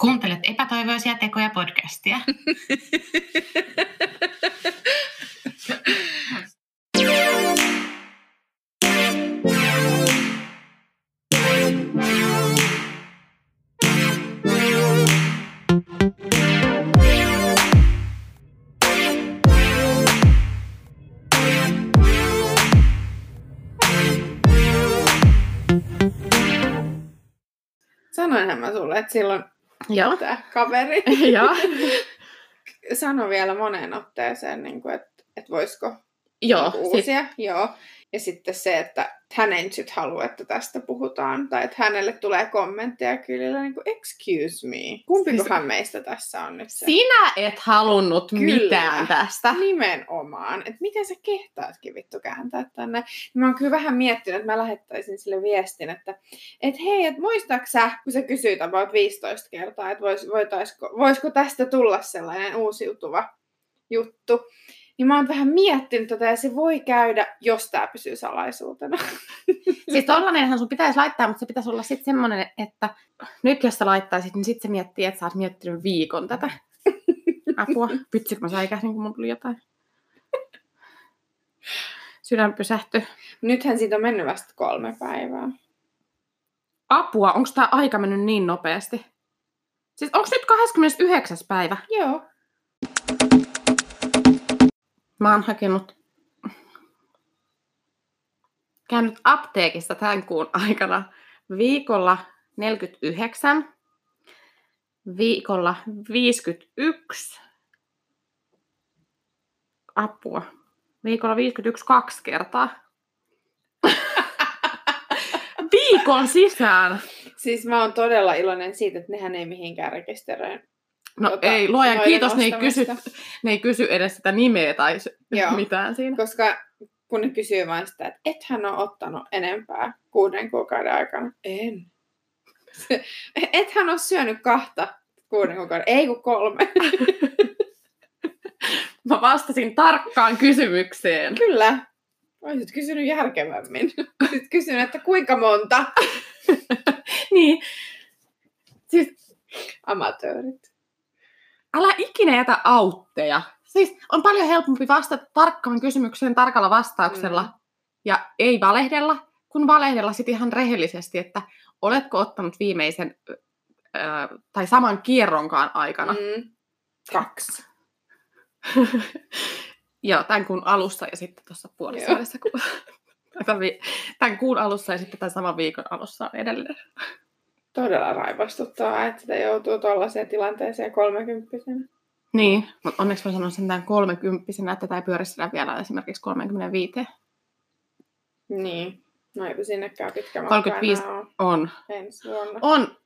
Kuuntelet epätoivoisia tekoja podcastia. Sanoinhan mä sulle, että silloin Joo. tämä kaveri Joo. sanoi vielä moneen otteeseen, niin kuin, että, että voisiko Joo. niin kuin Siis, uusia. Joo. Ja sitten se, että hän ei nyt halua, että tästä puhutaan, tai että hänelle tulee kommentteja kyllä niin kuin, excuse me. Kumpikohan meistä tässä on nyt se? sinä et halunnut Kyllä. mitään tästä. Nimenomaan. Että miten sä kehtaatkin vittu kääntää tänne. Mä oon kyllä vähän miettinyt, että mä lähettäisin sille viestin, että et hei, et muistaaks sä, kun sä kysyit about 15 kertaa, että vois, voisiko tästä tulla sellainen uusiutuva juttu. Niin mä oon vähän miettinyt tätä ja se voi käydä, jos tää pysyy salaisuutena. Siis tollanenhan sun pitäisi laittaa, mutta se pitäisi olla sitten semmoinen, että nyt jos sä laittaisit, niin sitten se miettii, että sä oot miettinyt viikon tätä. Apua. Pytsikö mä säikähdin, kun mun tuli jotain? Sydän pysähtyi. Nythän siitä on mennyt vasta kolme päivää. Apua, onko tämä aika mennyt niin nopeasti? Siis onko nyt 29. päivä? Joo. Mä oon hakenut, käynyt apteekista tämän kuun aikana viikolla 49, viikolla 51, apua, viikolla 51 kaksi kertaa. Viikon sisään. Siis mä oon todella iloinen siitä, että nehän ei mihinkään rekisteröi. No tota, ei, luojan kiitos, ne ei, kysy, ne ei kysy edes sitä nimeä tai Joo. mitään siinä. Koska kun ne kysyy vain sitä, että ethän ole ottanut enempää kuuden kuukauden aikana. En. Ethän ole syönyt kahta kuuden kuukauden, ei kun kolme. Mä vastasin tarkkaan kysymykseen. Kyllä. Olisit kysynyt järkevämmin. Olisit kysynyt, että kuinka monta Niin. Siis amatöörit. Älä ikinä jätä autteja. Siis on paljon helpompi vastata tarkkaan kysymykseen tarkalla vastauksella Mm. ja ei valehdella, kun valehdella sitten ihan rehellisesti, että oletko ottanut viimeisen ö, tai saman kierronkaan aikana. Mm. Kaksi. Joo, tämän kuun alussa ja sitten tuossa puolessa välissä, tämän kuun alussa ja sitten tämän saman viikon alussa on edelleen. Todella raivostuttavaa, että sitä joutuu tuollaiseen tilanteeseen kolmekymppisenä. Niin, mutta onneksi mä sanon sen tämän kolmekymppisenä, että tämä ei pyöri sillä vielä esimerkiksi 35. Niin. No eipä sinnekään pitkä matka 35 enää ole on. ensi vuonna. On.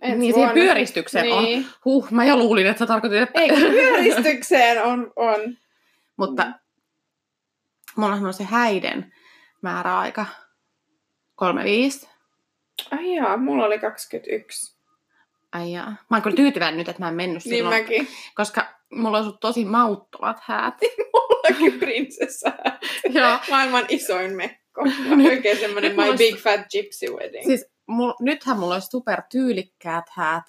Ensi niin, siihen vuonna. pyöristykseen on. Niin. Huh, mä jo luulin, että sä tarkoitit, että... Ei, pyöristykseen on. on. Mutta mulla on se häiden määräaika 35. Ai jaa, mulla oli 21. Ai jaa. Mä oon kyllä tyytyväinen nyt, että mä en mennyt Niin silloin, mäkin. koska mulla on tosi mauttomat häät. Mullakin prinsessa. Joo. Maailman isoin mekko. Nyt- Oikein semmonen my mulla big fat gypsy wedding. Siis mul, nythän mulla olisi super tyylikkäät häät,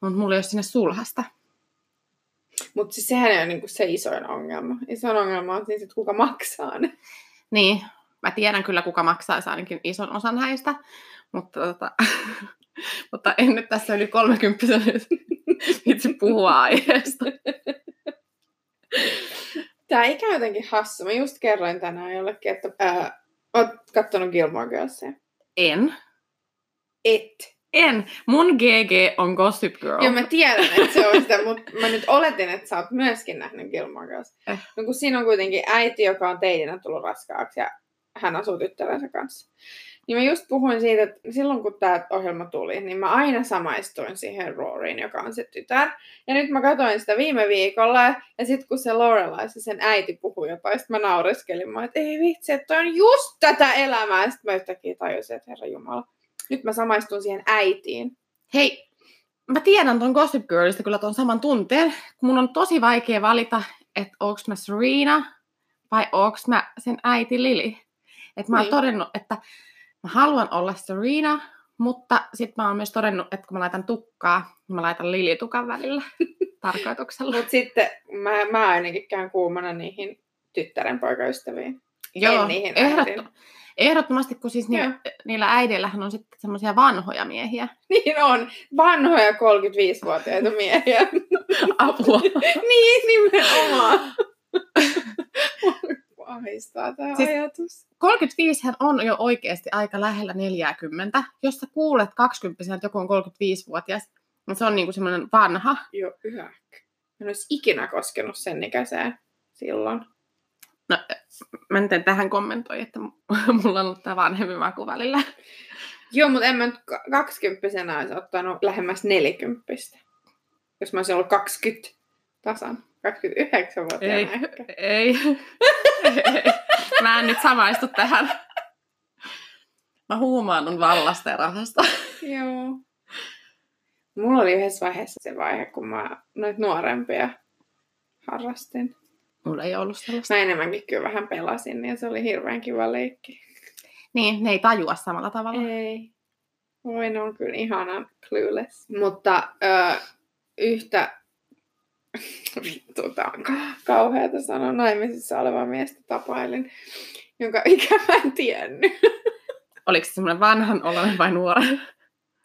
mutta mulla ei ole sinne sulhasta. Mutta siis sehän ei ole niinku se isoin ongelma. Isoin ongelma on siis, että kuka maksaa ne. Niin, mä tiedän kyllä, kuka maksaisi ainakin ison osan häistä, mutta, tota, mutta en nyt tässä yli 30 itse puhua aiheesta. Tää ikä on jotenkin hassu. Mä just kerroin tänään jollekin, että ää, oot kattonut Gilmore Girlsia. En. Et. En. Mun GG on Gossip Girl. Joo, mä tiedän, että se on sitä, mutta mä nyt oletin, että sä oot myöskin nähnyt Gilmore Girls. Eh. No kun siinä on kuitenkin äiti, joka on teidinä tullut raskaaksi ja hän asuu tyttärensä kanssa. Niin mä just puhuin siitä, että silloin kun tämä ohjelma tuli, niin mä aina samaistuin siihen Roryin, joka on se tytär. Ja nyt mä katsoin sitä viime viikolla, ja sitten kun se Lorelai, se sen äiti puhui jotain, sitten mä naureskelin, mä, että ei vitsi, että toi on just tätä elämää. Sitten mä yhtäkkiä tajusin, että herra Jumala, nyt mä samaistun siihen äitiin. Hei, mä tiedän ton Gossip Girlista kyllä ton saman tunteen, kun mun on tosi vaikea valita, että onks mä Serena vai onks mä sen äiti Lili. Että mä oon Niin. todennut, että mä haluan olla Serena, Mutta sitten mä oon myös todennut, että kun mä laitan tukkaa, niin mä laitan liljitukan välillä tarkoituksella. Mutta sitten mä, mä ainakin käyn kuumana niihin tyttären poikaystäviin. Joo, en niihin ehdotto- äidin. ehdottomasti, kun siis Joo. ni- niillä äideillähän on sitten semmoisia vanhoja miehiä. Niin on. Vanhoja 35-vuotiaita miehiä. Apua. niin, nimenomaan. Ahistaa tämä Siis- ajatus. 35 hän on jo oikeasti aika lähellä 40. Jos sä kuulet 20 että joku on 35-vuotias, niin se on niinku semmoinen vanha. Joo, yhä. En olisi ikinä koskenut sen ikäiseen silloin. No, mä nyt en tähän kommentoi, että mulla on ollut tämä vanhempi maku välillä. Joo, mutta en mä nyt ka- kaksikymppisenä olisi ottanut lähemmäs nelikymppistä. Jos mä olisin ollut 20 tasan. 29 vuotta. Ei, ei. ei. Mä en nyt samaistu tähän. Mä huumaannun vallasta ja rahasta. Joo. Mulla oli yhdessä vaiheessa se vaihe, kun mä noita nuorempia harrastin. Mulla ei ollut sellaista. Mä enemmänkin kyllä vähän pelasin ja se oli hirveän kiva leikki. Niin, ne ei tajua samalla tavalla. Ei. Voi, ne on kyllä ihanan clueless. Mutta ö, yhtä vittu, tää on ka- kauheata sanoa naimisissa olevaa miestä tapailin, jonka ikä mä en tiennyt. Oliko se semmoinen vanhan oloinen vai nuoren?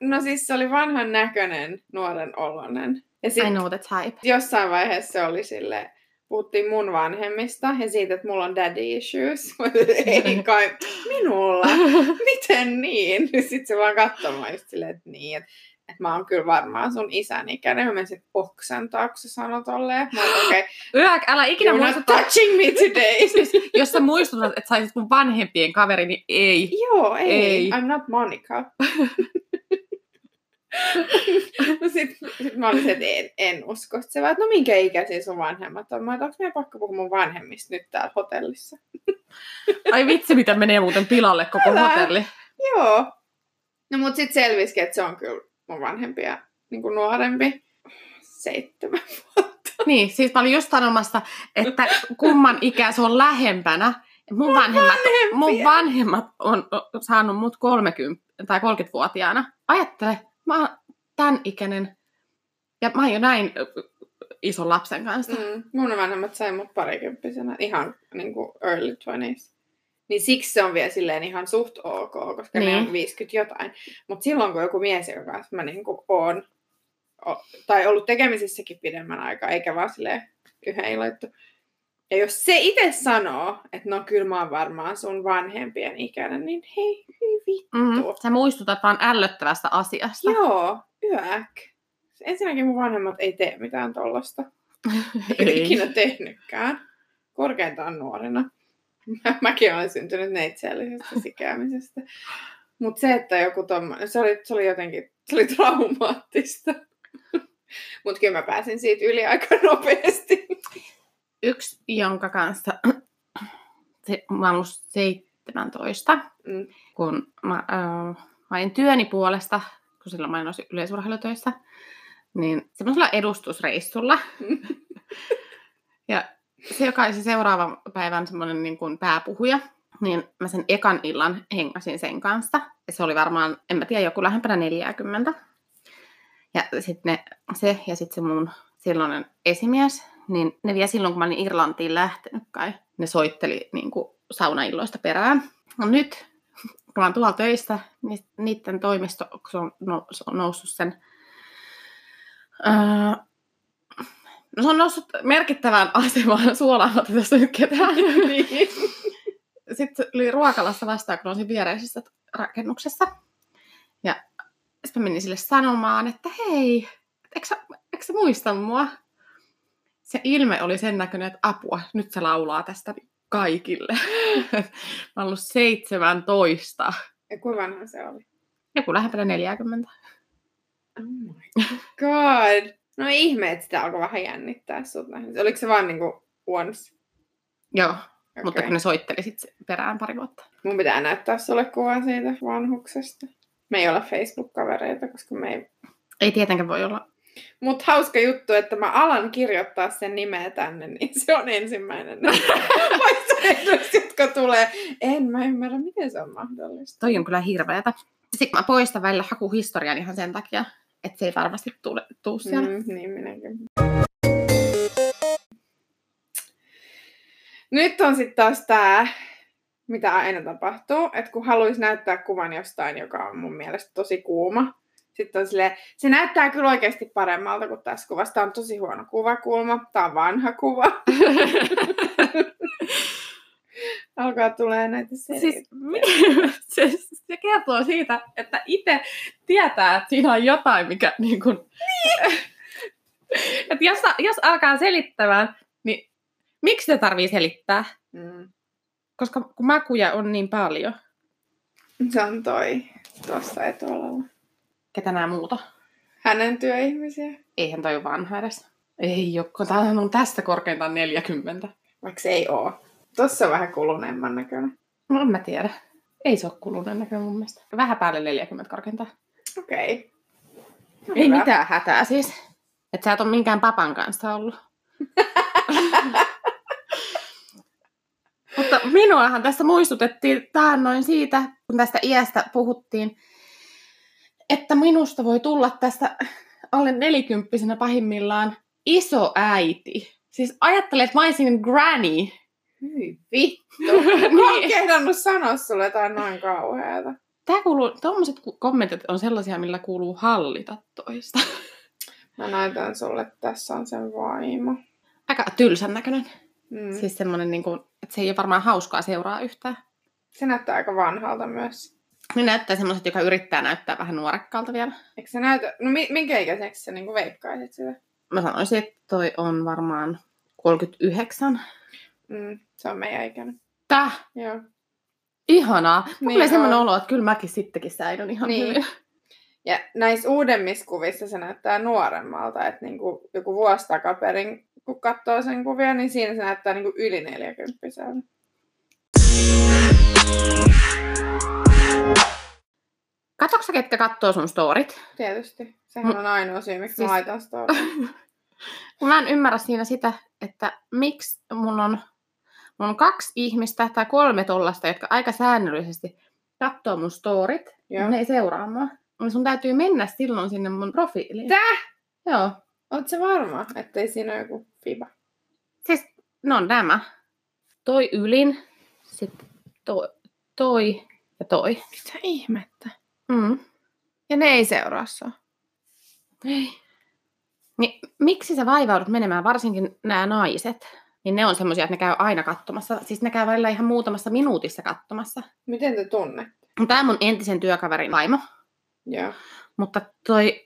No siis se oli vanhan näköinen nuoren oloinen. Ja I sit know the type. jossain vaiheessa se oli sille puhuttiin mun vanhemmista ja siitä, että mulla on daddy issues. Ei kai minulla. Miten niin? Sitten se vaan katsoi mua just silleen, että niin, että, että mä oon kyllä varmaan sun isän ikäinen. Mä menisin oksentaa, kun sä sanot tolleen. Mä oon okei, okay, Yök, älä ikinä muistuta. touching me today. Siis, jos sä muistutat, että saisit mun vanhempien kaveri, niin ei. Joo, ei. Ei. I'm not Monica. no sit, sit mä olin se, että en, en usko. Sitten se vaan, että no minkä ikäisiä sun vanhemmat on? Mä oon, onko meidän pakko puhua mun vanhemmista nyt täällä hotellissa? Ai vitsi, mitä menee muuten pilalle koko Älä. hotelli. Joo. No mut sit selvisikin, että se on kyllä mun vanhempia niin kuin nuorempi. Seitsemän vuotta. Niin, siis mä olin just sanomassa, että kumman ikä se on lähempänä. Mun vanhemmat, mun vanhemmat on saanut mut 30 tai 30-vuotiaana. Ajattele, mä oon tämän ikäinen ja mä oon jo näin ison lapsen kanssa. Mm. Mun vanhemmat sai mut parikymppisenä, ihan niin kuin early 20s. Niin siksi se on vielä silleen ihan suht ok, koska niin. ne on 50 jotain. Mutta silloin kun joku mies, joka kanssa mä niin kuin oon, o, tai ollut tekemisissäkin pidemmän aikaa, eikä vaan silleen yhden iloittu. Ja jos se itse sanoo, että no kyllä mä oon varmaan sun vanhempien ikäinen, niin hei, hei vittu. Mm, sä muistutat vaan ällöttävästä asiasta. Joo, yök. Ensinnäkin mun vanhemmat ei tee mitään tollasta. Ei. ikinä tehnytkään. Korkeintaan nuorena. Mä- Mäkin olen syntynyt neitseellisestä sikäämisestä. Mutta se, että joku tommoinen, se oli, se oli jotenkin, se oli traumaattista. Mutta kyllä mä pääsin siitä yli aika nopeasti. Yksi, jonka kanssa se, mä ollut 17, Mm. kun mä, äh, mä olin työni puolesta, kun silloin mä olin noissa yleisurheilutöissä, niin semmoisella edustusreissulla. ja se, joka oli se seuraavan päivän semmoinen niin kuin pääpuhuja, niin mä sen ekan illan hengasin sen kanssa. Ja se oli varmaan, en mä tiedä, joku lähempänä 40. Ja sitten se ja sitten se mun silloinen esimies, niin ne vielä silloin, kun mä olin Irlantiin lähtenyt kai, ne soitteli niin kuin saunailloista perään. No nyt, kun mä oon tuolla töissä, niin niiden toimisto, no, on noussut sen... Öö, no se on noussut merkittävään asemaan suolaamatta tässä nyt ketään. niin. Sitten oli ruokalassa vastaan, kun olisin viereisessä rakennuksessa. Ja sitten mä menin sille sanomaan, että hei, eikö sä, eikö sä muista mua? Se ilme oli sen näköinen, että apua, nyt se laulaa tästä kaikille. mä oon ollut 17. Ja kuinka vanha se oli? Joku lähempänä 40. Oh my god. No ihme, että sitä alkoi vähän jännittää sut. Oliko se vaan niinku once? Joo, Okay. mutta kun ne soitteli sitten perään pari vuotta. Mun pitää näyttää sulle kuva siitä vanhuksesta. Me ei olla Facebook-kavereita, koska me ei... Ei tietenkään voi olla. Mut hauska juttu, että mä alan kirjoittaa sen nimeä tänne, niin se on ensimmäinen vaihtoehdoista, jotka tulee. En mä ymmärrä, miten se on mahdollista. Toi on kyllä hirveetä. sitten mä poistan välillä hakuhistorian ihan sen takia, että se ei varmasti tule, tuu siellä. Mm. Niin minäkin. Nyt on sitten taas tää, mitä aina tapahtuu, että kun haluaisi näyttää kuvan jostain, joka on mun mielestä tosi kuuma, sitten on silleen, se näyttää kyllä oikeasti paremmalta kuin tässä kuvassa. Tämä on tosi huono kuvakulma. Tämä on vanha kuva. Alkaa tulee näitä Siis, selityksiä. mi- se, se kertoo siitä, että itse tietää, että siinä on jotain, mikä niin kuin... Niin. että jos, jos alkaa selittämään, niin miksi se tarvii selittää? Mm. Koska kun makuja on niin paljon. Se on toi tuossa etualalla. Ketä nämä muuta? Hänen työihmisiä. Eihän toi ole vanha edes. Ei ole, tää on tästä korkeintaan 40. Vaikka se ei oo. Tossa on vähän kuluneemman näköinen. No en mä tiedä. Ei se ole kuluneen näköinen mun mielestä. Vähän päälle 40 korkeintaan. Okei. Okay. Ei mitään hätää siis. Että sä et ole minkään papan kanssa ollut. Mutta minuahan tässä muistutettiin taannoin siitä, kun tästä iästä puhuttiin, että minusta voi tulla tästä alle nelikymppisenä pahimmillaan iso äiti. Siis ajattele, että mä olisin granny. Hyi vittu. Mä oon niin. kehdannut sanoa sulle jotain noin kauheata. Tää kuuluu, tommoset kommentit on sellaisia, millä kuuluu hallita toista. Mä näytän sulle, että tässä on sen vaimo. Aika tylsän näköinen. Mm. Siis semmonen, niin kuin, että se ei ole varmaan hauskaa seuraa yhtään. Se näyttää aika vanhalta myös. Niin näyttää semmoiset, joka yrittää näyttää vähän nuorekkaalta vielä. Eikö se näytä... No mi- minkä ikäiseksi sä niinku veikkaisit sitä? Mä sanoisin, että toi on varmaan 39. Mm, se on meidän ikäinen. Täh, Joo. ihanaa. Mulla Niin tulee semmoinen olo, että kyllä mäkin sittenkin säilyn ihan Niin. hyvin. Ja näissä uudemmissa kuvissa se näyttää nuoremmalta, että niinku joku vuosi takaperin, kun katsoo sen kuvia, niin siinä se näyttää niinku yli 40 Katsoksa, ketkä katsoo sun storit? Tietysti. Sehän Mm. on ainoa syy, miksi Siis- mä laitan story. Kun mä en ymmärrä siinä sitä, että miksi mun on, on kaksi ihmistä tai kolme tollasta, jotka aika säännöllisesti katsoo mun storit. Joo. Ne ei seuraa mua. Niin sun täytyy mennä silloin sinne mun profiiliin. Täh? Joo. Oot se varma, ettei siinä ole joku fiba? Siis, no on nämä. Toi ylin, sitten toi, toi ja toi. Mitä ihmettä? Mm. Ja ne ei seuraa sua. Ei. Niin, miksi sä vaivaudut menemään, varsinkin nämä naiset? Niin ne on semmoisia, että ne käy aina katsomassa. Siis ne käy välillä ihan muutamassa minuutissa katsomassa. Miten te tunnette? Tämä on mun entisen työkaverin vaimo. Joo. Mutta toi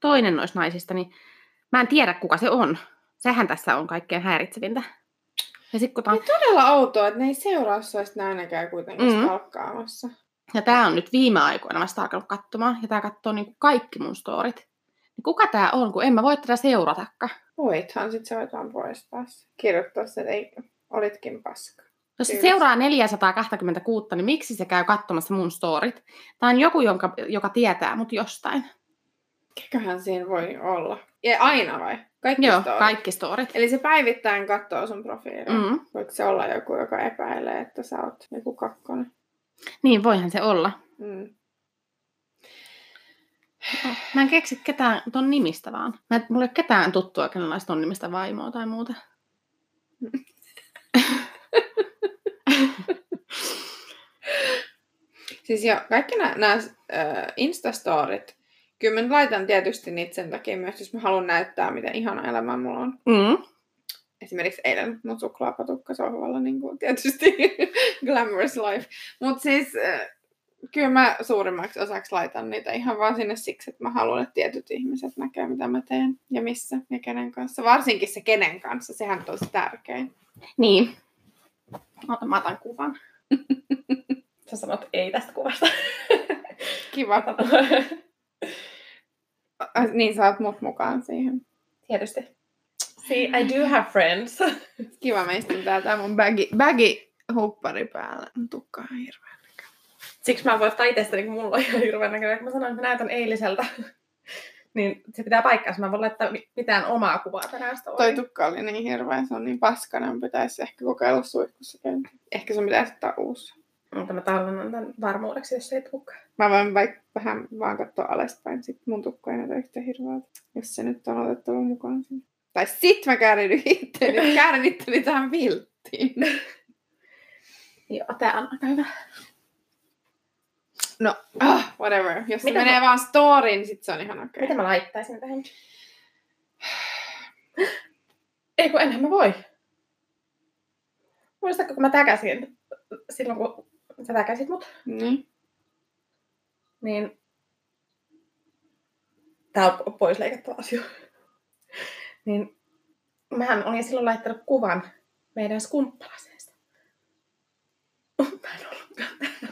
toinen noista naisista, niin mä en tiedä kuka se on. Sehän tässä on kaikkein häiritsevintä. Ja sit kun tää on, Niin todella outoa, että ne ei seuraa sua, ja sit ne aina käy kuitenkin Mm. mm. stalkkaamassa. ja tää on nyt viime aikoina vasta alkanut katsomaan, ja tää katsoo niinku kaikki mun storit. Niin kuka tää on, kun en mä voi tätä seuratakaan. Voithan, sit sä voit vaan poistaa se. Kirjoittaa se, että ei, olitkin paska. Jos se seuraa 426, niin miksi se käy katsomassa mun storit? Tämä on joku, jonka, joka tietää mut jostain. Keköhän siinä voi olla? Ja aina vai? Kaikki Joo, storit? kaikki storit. Eli se päivittäin katsoo sun profiilia. Mm. Mm. Voiko se olla joku, joka epäilee, että sä oot joku kakkonen? Niin, voihan se olla. Mm. Mä en keksi ketään ton nimistä vaan. Mä, et- mulla ei ole ketään tuttua, kenellä olisi ton nimistä vaimoa tai muuta. Siis jo, kaikki nämä äh, Instastorit, kyllä mä laitan tietysti niitä sen takia myös, jos mä haluan näyttää, miten ihana elämä mulla on. Mm. Esimerkiksi eilen mun suklaapatukka sohvalla, niin kuin tietysti glamorous life. Mutta siis äh, kyllä mä suurimmaksi osaksi laitan niitä ihan vaan sinne siksi, että mä haluan, että tietyt ihmiset näkee, mitä mä teen ja missä ja kenen kanssa. Varsinkin se kenen kanssa, sehän on tosi tärkein. Niin. Ota, mä otan kuvan. Sä sanot ei tästä kuvasta. Kiva. Niin saat mut mukaan siihen. Tietysti. See, I do have friends. Kiva meistä tää, tää mun bagi, bagi huppari päällä. Tukka on hirveä. Siksi mä voin ottaa itsestäni, kun mulla on ihan hirveän näköinen. Kun Mä sanoin, että mä näytän eiliseltä. niin se pitää paikkaansa. Mä voin laittaa mi- mitään omaa kuvaa tänään Toi tukka oli niin hirveä, se on niin paskanen, pitäisi ehkä kokeilla suihkussa. Ehkä sun pitäisi ottaa uusi. Mutta mä tallennan tämän varmuudeksi, jos ei tulekaan. Mä voin vaikka vähän vaan katsoa alaspäin, sit mun tukka ei näytä yhtä hirveältä, jos se nyt on otettava mukaan sinne. Tai sit mä käärin itteeni, käärin itteni tähän vilttiin. Joo, tää on aika hyvä. No, ah, whatever. Jos se Mitä menee mä- vaan storyin, niin sit se on ihan okei. Mitä mä laittaisin tähän? Ei kun enhän mä voi. Muistatko, kun mä täkäsin silloin, kun sä täkäsit mut, Niin. niin tää on pois leikattava asia. niin mähän olin silloin laittanut kuvan meidän skumppalaseesta. Mä en ollutkaan täällä.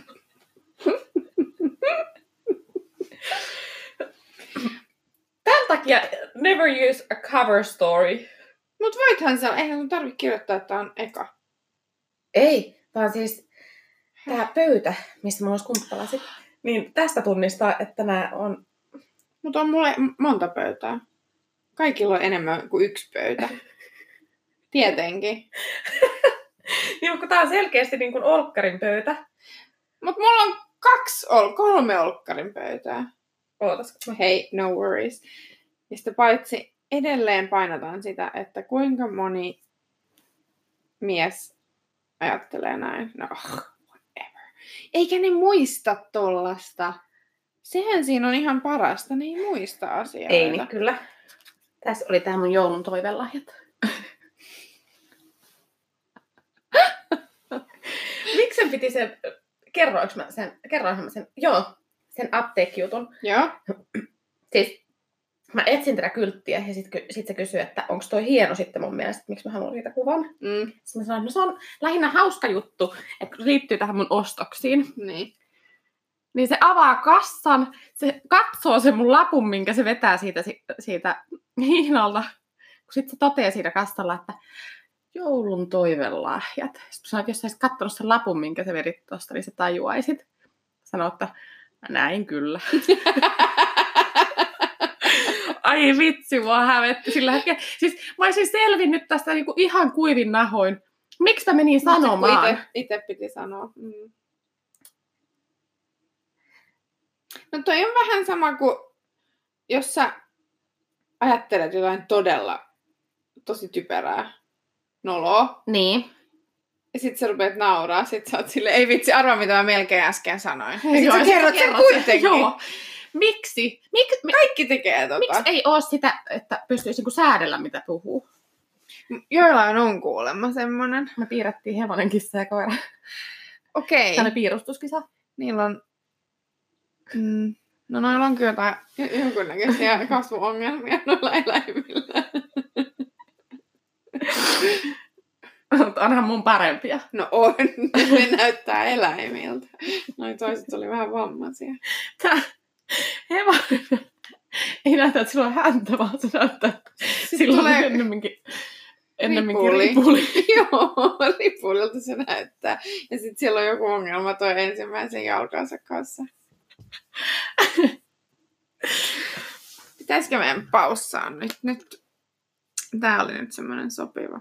Takia never use a cover story. Mut voithan se, eihän sun tarvi kirjoittaa, että on eka. Ei, vaan siis tämä pöytä, missä mulla on skumppalasit, niin tästä tunnistaa, että nämä on... Mut on mulle monta pöytää. Kaikilla on enemmän kuin yksi pöytä. Tietenkin. Niin, kun tää on selkeästi niin kuin olkkarin pöytä. Mut mulla on kaksi, ol, kolme olkkarin pöytää. Ootas. Hei, no worries. Ja sitten paitsi edelleen painotan sitä, että kuinka moni mies ajattelee näin. No, whatever. Eikä ne muista tollasta. Sehän siinä on ihan parasta, ne ei muista asioita. Ei niin, kyllä. Tässä oli tää mun joulun toivelahjat. Miksi sen piti se... Kerroinko mä sen? Kerroinhan mä sen? Joo, sen apteekkijutun. Joo. Siis mä etsin tätä kylttiä ja sitten sit se kysyi, että onko toi hieno sitten mun mielestä, että miksi mä haluan siitä kuvan. Mm, Sitten mä sanoin, no se on lähinnä hauska juttu, että liittyy tähän mun ostoksiin. niin. Niin se avaa kassan, se katsoo sen mun lapun, minkä se vetää siitä, si- siitä hiinalta. Kun sitten se toteaa siinä kassalla, että joulun toivelahjat. Sitten sanoin, että jos sä olisit katsonut sen lapun, minkä se vedit tuosta, niin sä tajuaisit. Sanoin, että näin kyllä. Ai vitsi, mua hävetti sillä hetkellä. Siis mä olisin selvinnyt tästä niinku ihan kuivin nahoin. Miksi mä menin sanomaan? Itse, piti sanoa. Mm. No toi on vähän sama kuin, jos sä ajattelet jotain todella tosi typerää noloa, Niin. ja sit sä rupeat nauraa, sit sä oot silleen, ei vitsi, arvaa mitä mä melkein äsken sanoin. Ja sit Joo, sä kerrot sen kuitenkin. Joo. Miksi? Mik, mi, Kaikki tekee tota. miksi ei ole sitä, että pystyisi niinku säädellä, mitä puhuu? Joillain on kuulemma semmonen. Me piirrettiin hevonen, kissa ja koira. Okei. Tällainen piirustuskisa. Niillä on... Mm, no noilla on kyllä jotain jo- jonkunnäköisiä kasvuongelmia noilla eläimillä. Mutta onhan mun parempia. No on, ne näyttää eläimiltä. Noin toiset oli vähän vammaisia. Tää hevonen ei näytä, että sillä on häntä, vaan se näyttää, että sillä on tulee- ennemminkin, ennemminkin Ripuli. ripuli. Joo, ripulilta se näyttää. Ja sitten siellä on joku ongelma toi ensimmäisen jalkansa kanssa. Pitäisikö meidän paussaa nyt? nyt? Tää oli nyt semmoinen sopiva.